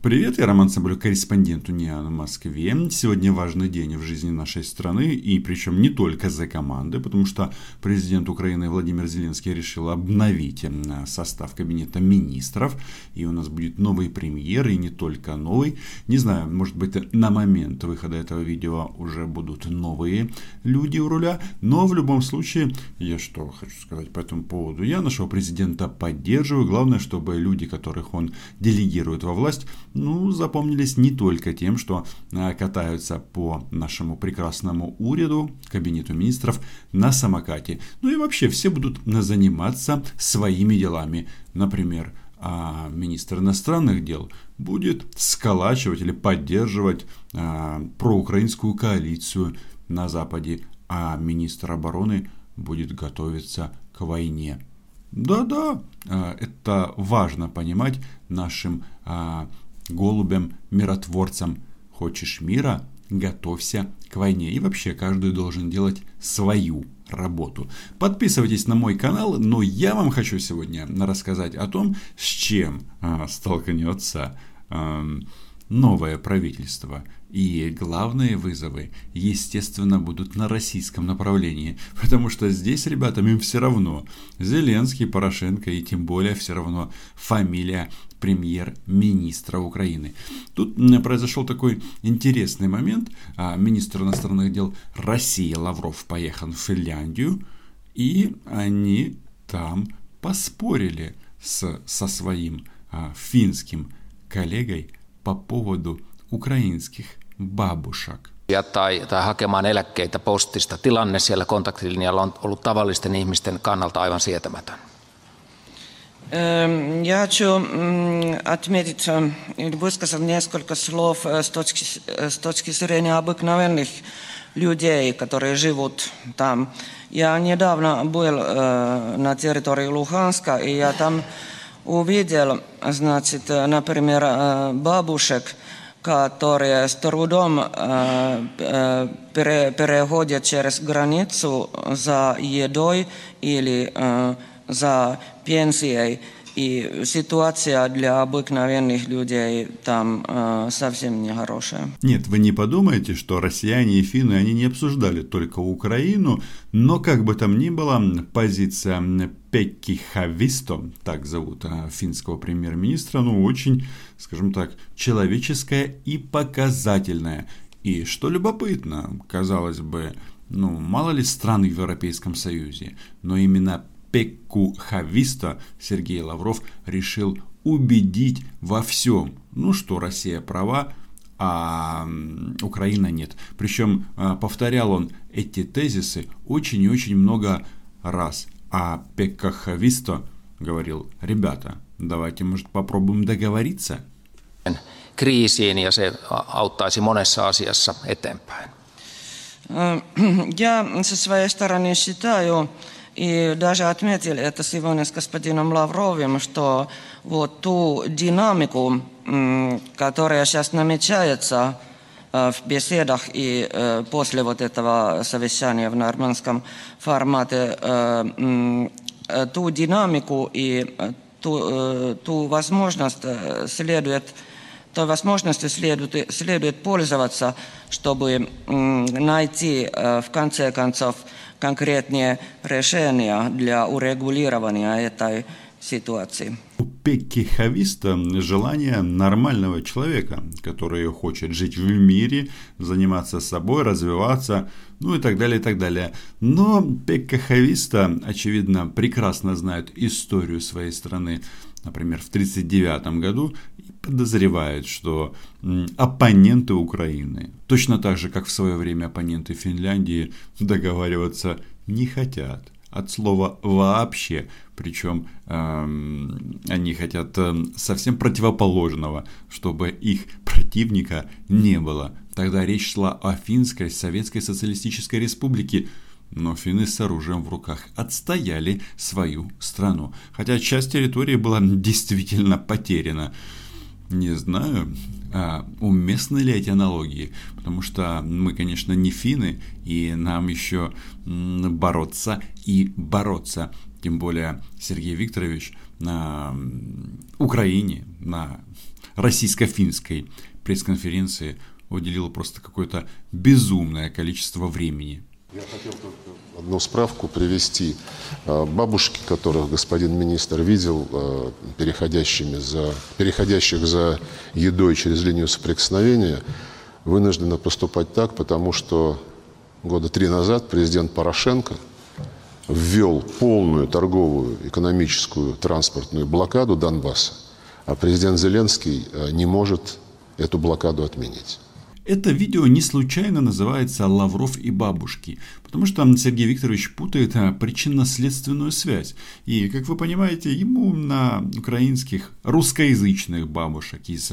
Привет, я Роман Соболев, корреспондент УНИАН в Москве. Сегодня важный день в жизни нашей страны, и причем не только за команды, потому что президент Украины Владимир Зеленский решил обновить состав кабинета министров, и у нас будет новый премьер, и не только новый. Не знаю, может быть, на момент выхода этого видео уже будут новые люди у руля, но в любом случае, я что хочу сказать по этому поводу, я нашего президента поддерживаю, главное, чтобы люди, которых он делегирует во власть, ну, запомнились не только тем, что а, катаются по нашему прекрасному уреду, кабинету министров, на самокате. Ну и вообще все будут заниматься своими делами. Например, а министр иностранных дел будет сколачивать или поддерживать а, проукраинскую коалицию на Западе, а министр обороны будет готовиться к войне. Да-да, а, это важно понимать нашим а, голубям, миротворцам. Хочешь мира? Готовься к войне. И вообще каждый должен делать свою работу. Подписывайтесь на мой канал, но я вам хочу сегодня рассказать о том, с чем а, столкнется а, новое правительство. И главные вызовы, естественно, будут на российском направлении, потому что здесь ребятам им все равно. Зеленский, Порошенко и тем более все равно фамилия премьер-министра Украины. Тут произошел такой интересный момент. А, министр иностранных дел России Лавров поехал в Финляндию, и они там поспорили с, со своим а, финским коллегой по поводу украинских бабушек. Ja tai, tai hakemaan eläkkeitä postista. Tilanne siellä kontaktilinjalla on ollut tavallisten ihmisten kannalta aivan sietämätön. Я хочу отметить или высказать несколько слов с точки, с точки зрения обыкновенных людей, которые живут там. Я недавно был на территории Луганска, и я там увидел, значит, например, бабушек, которые с трудом переходят через границу за едой или за пенсией. И ситуация для обыкновенных людей там э, совсем не хорошая. Нет, вы не подумайте, что россияне и финны, они не обсуждали только Украину, но как бы там ни было, позиция Пекки Хависто, так зовут а, финского премьер-министра, ну очень, скажем так, человеческая и показательная. И что любопытно, казалось бы, ну, мало ли стран в Европейском Союзе, но именно Пекку Хависта Сергей Лавров решил убедить во всем. Ну что, Россия права, а Украина нет. Причем а, повторял он эти тезисы очень и очень много раз. А Пекка Хависто говорил, ребята, давайте, может, попробуем договориться? kriisiin ja se auttaisi monessa asiassa eteenpäin. Я со своей стороны считаю, И даже отметили это сегодня с господином Лавровым, что вот ту динамику, которая сейчас намечается в беседах и после вот этого совещания в нормандском формате, ту динамику и ту, ту возможность следует той возможностью следует, следует пользоваться, чтобы найти в конце концов конкретные решения для урегулирования этой ситуации. У Пекки Хависта желание нормального человека, который хочет жить в мире, заниматься собой, развиваться, ну и так далее, и так далее. Но Пекка Хависта, очевидно, прекрасно знает историю своей страны. Например, в 1939 году подозревает, что оппоненты Украины, точно так же, как в свое время оппоненты Финляндии, договариваться не хотят. От слова вообще, причем эм, они хотят э, совсем противоположного, чтобы их противника не было. Тогда речь шла о Финской Советской Социалистической Республике, но финны с оружием в руках отстояли свою страну, хотя часть территории была действительно потеряна. Не знаю, уместны ли эти аналогии, потому что мы, конечно, не финны, и нам еще бороться и бороться. Тем более Сергей Викторович на Украине, на российско-финской пресс-конференции уделила просто какое-то безумное количество времени. Я хотел только одну справку привести. А, бабушки, которых господин министр видел, а, переходящими за, переходящих за едой через линию соприкосновения, вынуждены поступать так, потому что года три назад президент Порошенко ввел полную торговую, экономическую, транспортную блокаду Донбасса, а президент Зеленский а, не может эту блокаду отменить. Это видео не случайно называется «Лавров и бабушки», потому что Сергей Викторович путает а, причинно-следственную связь. И, как вы понимаете, ему на украинских русскоязычных бабушек из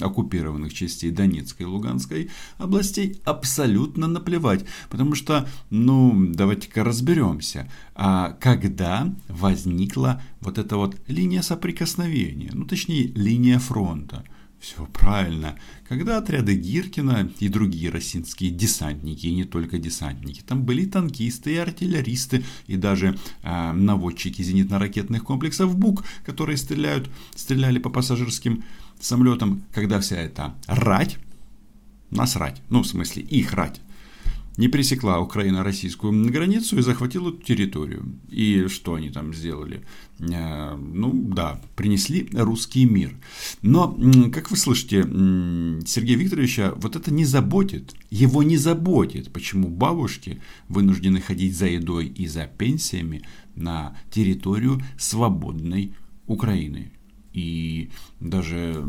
оккупированных частей Донецкой и Луганской областей абсолютно наплевать. Потому что, ну, давайте-ка разберемся, а когда возникла вот эта вот линия соприкосновения, ну, точнее, линия фронта – все правильно. Когда отряды Гиркина и другие российские десантники, и не только десантники, там были танкисты и артиллеристы, и даже э, наводчики зенитно-ракетных комплексов БУК, которые стреляют, стреляли по пассажирским самолетам, когда вся эта рать, насрать, ну в смысле их рать, не пересекла Украина российскую границу и захватила эту территорию. И что они там сделали? Э, ну да, принесли русский мир. Но, как вы слышите, Сергея Викторовича вот это не заботит. Его не заботит, почему бабушки вынуждены ходить за едой и за пенсиями на территорию свободной Украины. И даже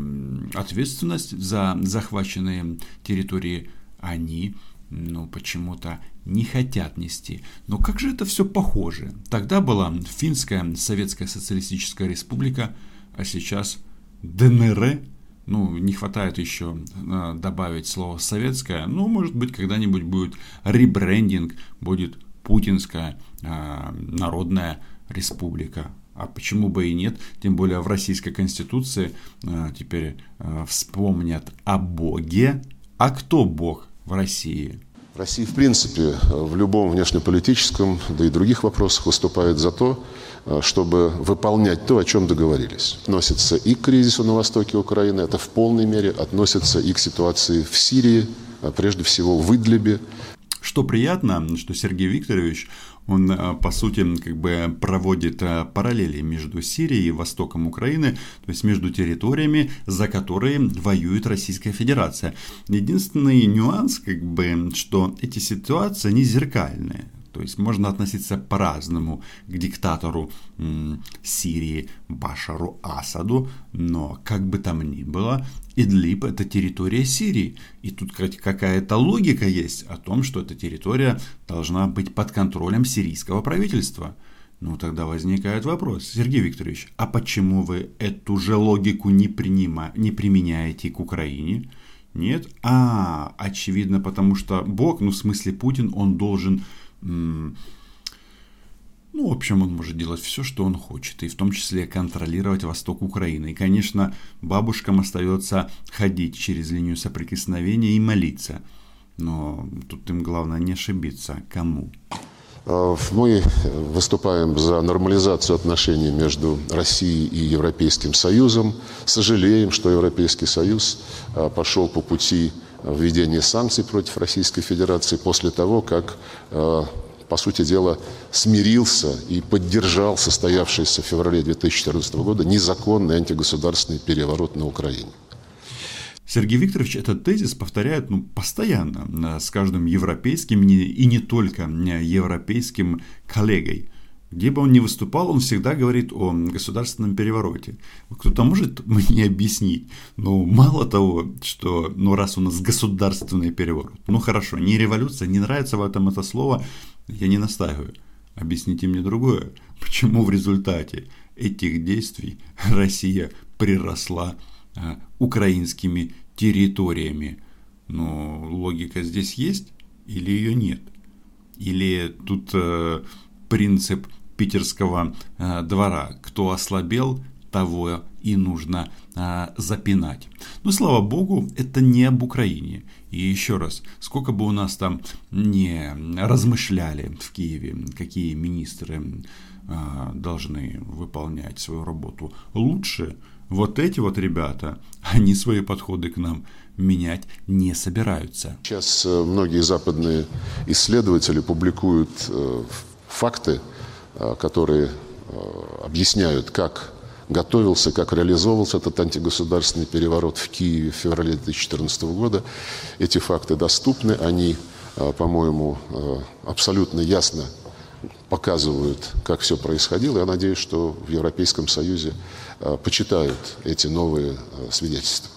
ответственность за захваченные территории они ну, почему-то не хотят нести. Но как же это все похоже? Тогда была Финская Советская Социалистическая Республика, а сейчас ДНР. Ну, не хватает еще э, добавить слово советская. Ну, может быть, когда-нибудь будет ребрендинг, будет Путинская э, Народная Республика. А почему бы и нет? Тем более в Российской Конституции э, теперь э, вспомнят о Боге. А кто Бог? В России? Россия, в принципе, в любом внешнеполитическом, да и других вопросах выступает за то, чтобы выполнять то, о чем договорились. Относится и к кризису на востоке Украины, это в полной мере относится и к ситуации в Сирии, а прежде всего в Идлибе. Что приятно, что Сергей Викторович он, э, по сути, как бы проводит э, параллели между Сирией и востоком Украины, то есть между территориями, за которые воюет Российская Федерация. Единственный нюанс, как бы, что эти ситуации не зеркальные. То есть можно относиться по-разному к диктатору м, Сирии Башару Асаду, но как бы там ни было, Идлиб это территория Сирии. И тут какая-то логика есть о том, что эта территория должна быть под контролем сирийского правительства. Ну тогда возникает вопрос, Сергей Викторович, а почему вы эту же логику не, принима, не применяете к Украине? Нет? А, очевидно, потому что Бог, ну в смысле Путин, он должен ну, в общем, он может делать все, что он хочет, и в том числе контролировать восток Украины. И, конечно, бабушкам остается ходить через линию соприкосновения и молиться. Но тут им главное не ошибиться. Кому? А, мы выступаем за нормализацию отношений между Россией и Европейским Союзом. Сожалеем, что Европейский Союз а, пошел по пути введения санкций против Российской Федерации после того, как, э, по сути дела, смирился и поддержал состоявшийся в феврале 2014 года незаконный антигосударственный переворот на Украине. Сергей Викторович этот тезис повторяет ну, постоянно э, с каждым европейским и не только э, европейским коллегой. Где бы он ни выступал, он всегда говорит о государственном перевороте. Кто-то может мне объяснить, ну, мало того, что, ну, раз у нас государственный переворот, ну, хорошо, не революция, не нравится в этом это слово, я не настаиваю. Объясните мне другое. Почему в результате этих действий Россия приросла а, украинскими территориями? Ну, логика здесь есть или ее нет? Или тут э, принцип питерского э, двора. Кто ослабел, того и нужно э, запинать. Но слава богу, это не об Украине. И еще раз, сколько бы у нас там не размышляли в Киеве, какие министры э, должны выполнять свою работу лучше, вот эти вот ребята, они свои подходы к нам менять не собираются. Сейчас многие западные исследователи публикуют факты, которые объясняют, как готовился, как реализовывался этот антигосударственный переворот в Киеве в феврале 2014 года. Эти факты доступны, они, по-моему, абсолютно ясно показывают, как все происходило. Я надеюсь, что в Европейском Союзе почитают эти новые свидетельства.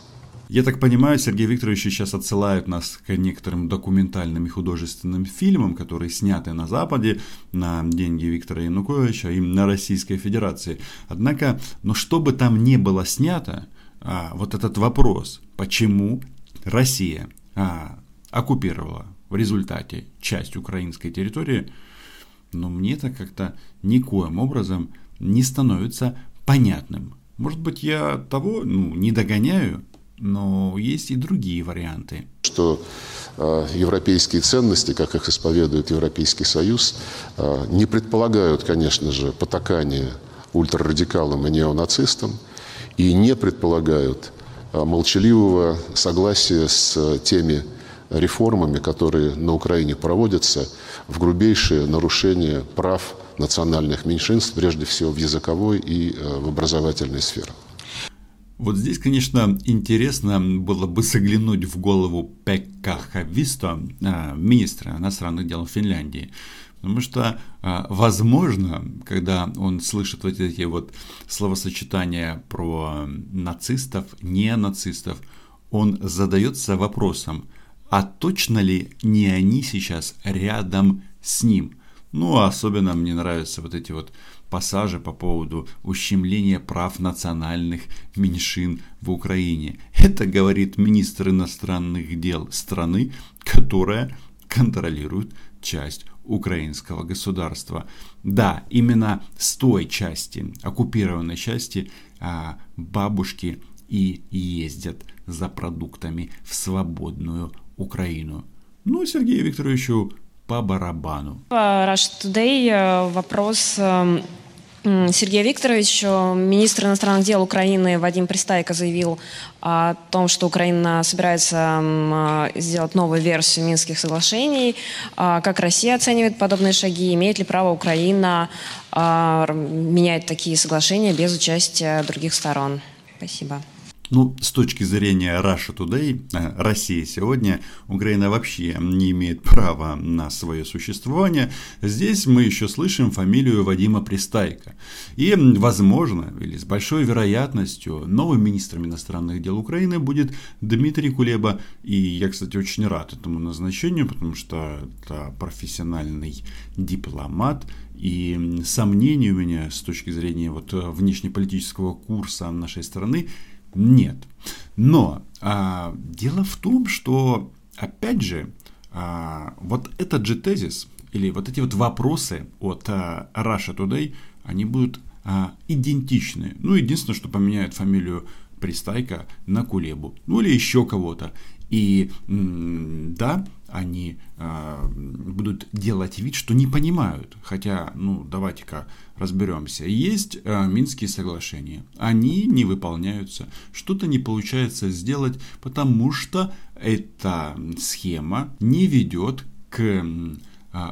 Я так понимаю, Сергей Викторович сейчас отсылает нас к некоторым документальным и художественным фильмам, которые сняты на Западе на деньги Виктора Януковича и на Российской Федерации. Однако, но что бы там ни было снято, а, вот этот вопрос, почему Россия а, оккупировала в результате часть украинской территории, но ну, мне это как-то никоим образом не становится понятным. Может быть, я того ну, не догоняю, но есть и другие варианты. Что э, европейские ценности, как их исповедует Европейский Союз, э, не предполагают, конечно же, потакание ультрарадикалам и неонацистам и не предполагают э, молчаливого согласия с теми реформами, которые на Украине проводятся, в грубейшее нарушение прав национальных меньшинств, прежде всего в языковой и в образовательной сферах. Вот здесь, конечно, интересно было бы заглянуть в голову Пекка Хависто, а, министра иностранных дел Финляндии. Потому что, а, возможно, когда он слышит вот эти вот словосочетания про нацистов, не нацистов, он задается вопросом, а точно ли не они сейчас рядом с ним? Ну, особенно мне нравятся вот эти вот пассажи по поводу ущемления прав национальных меньшин в Украине. Это говорит министр иностранных дел страны, которая контролирует часть украинского государства. Да, именно с той части, оккупированной части, а, бабушки и ездят за продуктами в свободную Украину. Ну, Сергею Викторовичу по барабану. Rush Today э, вопрос эм, Сергей Викторович, министр иностранных дел Украины Вадим Пристайко заявил о том, что Украина собирается сделать новую версию Минских соглашений. А как Россия оценивает подобные шаги? Имеет ли право Украина а, менять такие соглашения без участия других сторон? Спасибо. Ну, с точки зрения Russia Today, э, Россия сегодня, Украина вообще не имеет права на свое существование. Здесь мы еще слышим фамилию Вадима Пристайка. И, возможно, или с большой вероятностью, новым министром иностранных дел Украины будет Дмитрий Кулеба. И я, кстати, очень рад этому назначению, потому что это профессиональный дипломат, и сомнений у меня с точки зрения вот внешнеполитического курса нашей страны нет. Но а, дело в том, что, опять же, а, вот этот же тезис или вот эти вот вопросы от а, Russia Today, они будут а, идентичны. Ну, единственное, что поменяют фамилию Пристайка на Кулебу. Ну, или еще кого-то. И да, они э, будут делать вид, что не понимают. Хотя, ну, давайте-ка разберемся. Есть э, Минские соглашения. Они не выполняются. Что-то не получается сделать, потому что эта схема не ведет к э,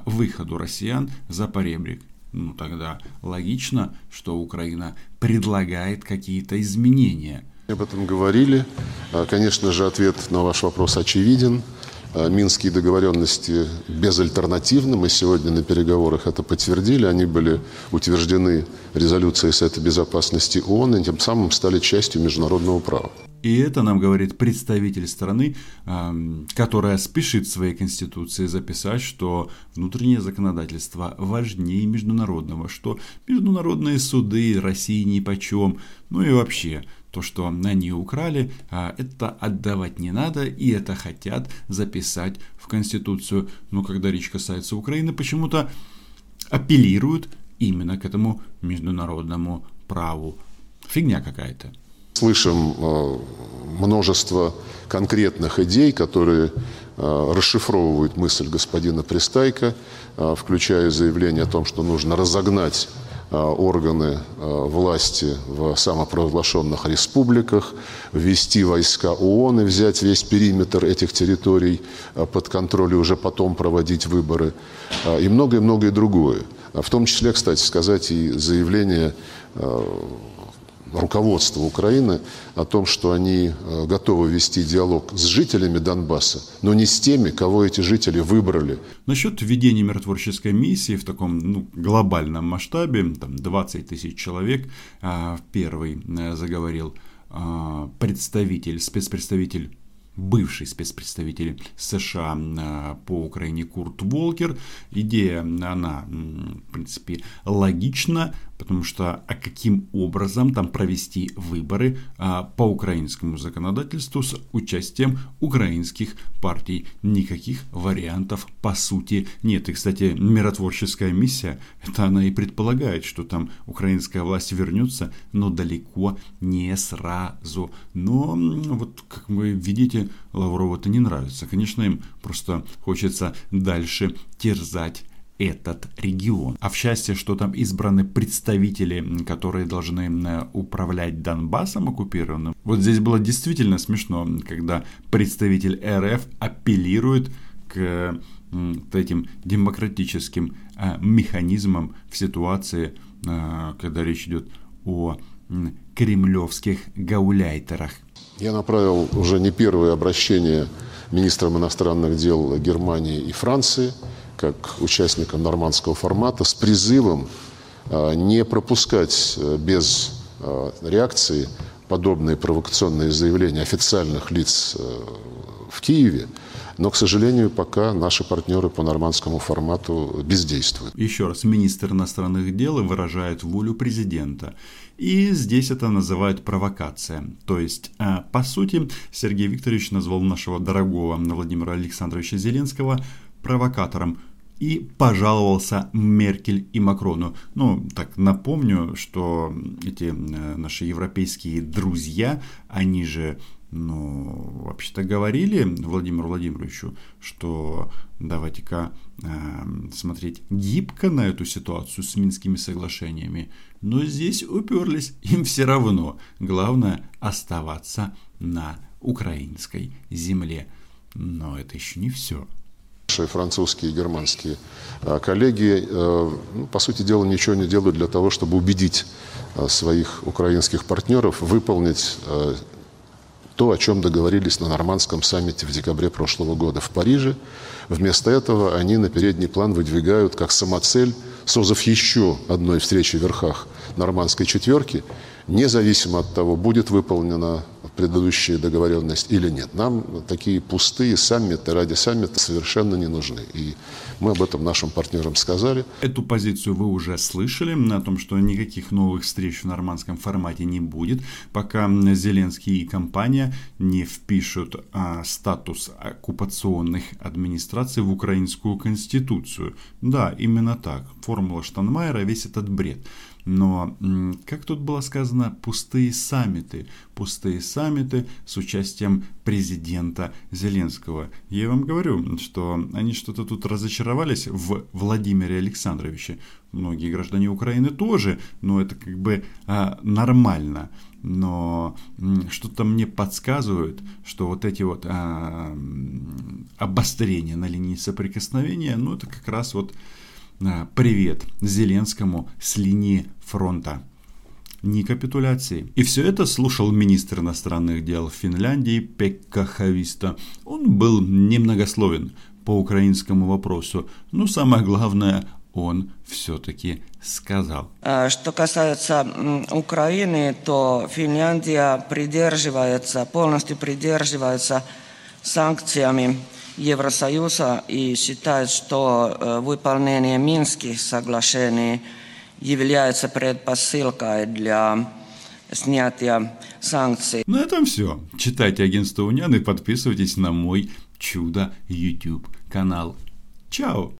выходу россиян за поребрик. Ну, тогда логично, что Украина предлагает какие-то изменения. Об этом говорили. А, конечно же, ответ на ваш вопрос очевиден. А, минские договоренности безальтернативны. Мы сегодня на переговорах это подтвердили. Они были утверждены резолюцией Совета Безопасности ООН и тем самым стали частью международного права. И это нам говорит представитель страны, которая спешит в своей конституции записать, что внутреннее законодательство важнее международного, что международные суды России ни почем, ну и вообще – то, что они украли, а, это отдавать не надо, и это хотят записать в Конституцию. Но когда речь касается Украины, почему-то апеллируют именно к этому международному праву. Фигня какая-то. Слышим э, множество конкретных идей, которые э, расшифровывают мысль господина Пристайка, э, включая заявление о том, что нужно разогнать органы власти в самопровозглашенных республиках, ввести войска ООН и взять весь периметр этих территорий под контроль и уже потом проводить выборы и многое-многое другое. В том числе, кстати сказать, и заявление руководства Украины о том, что они э, готовы вести диалог с жителями Донбасса, но не с теми, кого эти жители выбрали. Насчет введения миротворческой миссии в таком ну, глобальном масштабе, там 20 тысяч человек, а, первый э, заговорил а, представитель, спецпредставитель бывший спецпредставитель США а, по Украине Курт Волкер. Идея, она, в принципе, логична, потому что а каким образом там провести выборы а, по украинскому законодательству с участием украинских партий? Никаких вариантов по сути нет. И, кстати, миротворческая миссия, это она и предполагает, что там украинская власть вернется, но далеко не сразу. Но вот, как вы видите, Лаврову это не нравится. Конечно, им просто хочется дальше терзать этот регион. А в счастье, что там избраны представители, которые должны управлять Донбассом оккупированным. Вот здесь было действительно смешно, когда представитель РФ апеллирует к этим демократическим а, механизмам в ситуации, а, когда речь идет о кремлевских гауляйтерах. Я направил уже не первое обращение министрам иностранных дел Германии и Франции, как участникам нормандского формата, с призывом а, не пропускать э, без а, реакции подобные провокационные заявления официальных лиц э, в Киеве, но, к сожалению, пока наши партнеры по нормандскому формату бездействуют. Еще раз, министр иностранных дел выражает волю президента. И здесь это называют провокация. То есть, э, по сути, Сергей Викторович назвал нашего дорогого Владимира Александровича Зеленского провокатором и пожаловался Меркель и Макрону. Ну, так напомню, что эти э, наши европейские друзья, они же ну, вообще-то говорили Владимиру Владимировичу, что давайте-ка э, смотреть гибко на эту ситуацию с Минскими соглашениями. Но здесь уперлись, им все равно. Главное оставаться на украинской земле. Но это еще не все. Наши французские и германские э, коллеги, э, ну, по сути дела, ничего не делают для того, чтобы убедить э, своих украинских партнеров выполнить то, о чем договорились на нормандском саммите в декабре прошлого года в Париже. Вместо этого они на передний план выдвигают как самоцель созыв еще одной встречи в верхах нормандской четверки, независимо от того, будет выполнена предыдущая договоренность или нет. Нам такие пустые саммиты ради саммита совершенно не нужны. И мы об этом нашим партнерам сказали. Эту позицию вы уже слышали, о том, что никаких новых встреч в нормандском формате не будет, пока Зеленский и компания не впишут а, статус оккупационных администраций в украинскую конституцию. Да, именно так. Формула Штанмайера, весь этот бред. Но, как тут было сказано, пустые саммиты. Пустые саммиты с участием президента Зеленского. Я вам говорю, что они что-то тут разочаровались в Владимире Александровиче. Многие граждане Украины тоже, но это как бы а, нормально. Но что-то мне подсказывает, что вот эти вот а, обострения на линии соприкосновения, ну это как раз вот привет Зеленскому с линии фронта. Ни капитуляции. И все это слушал министр иностранных дел Финляндии Пекка Хависта. Он был немногословен по украинскому вопросу, но самое главное, он все-таки сказал. А что касается Украины, то Финляндия придерживается, полностью придерживается санкциями Евросоюза и считает, что э, выполнение Минских соглашений является предпосылкой для снятия санкций. На этом все. Читайте агентство Унян и подписывайтесь на мой чудо YouTube канал. Чао!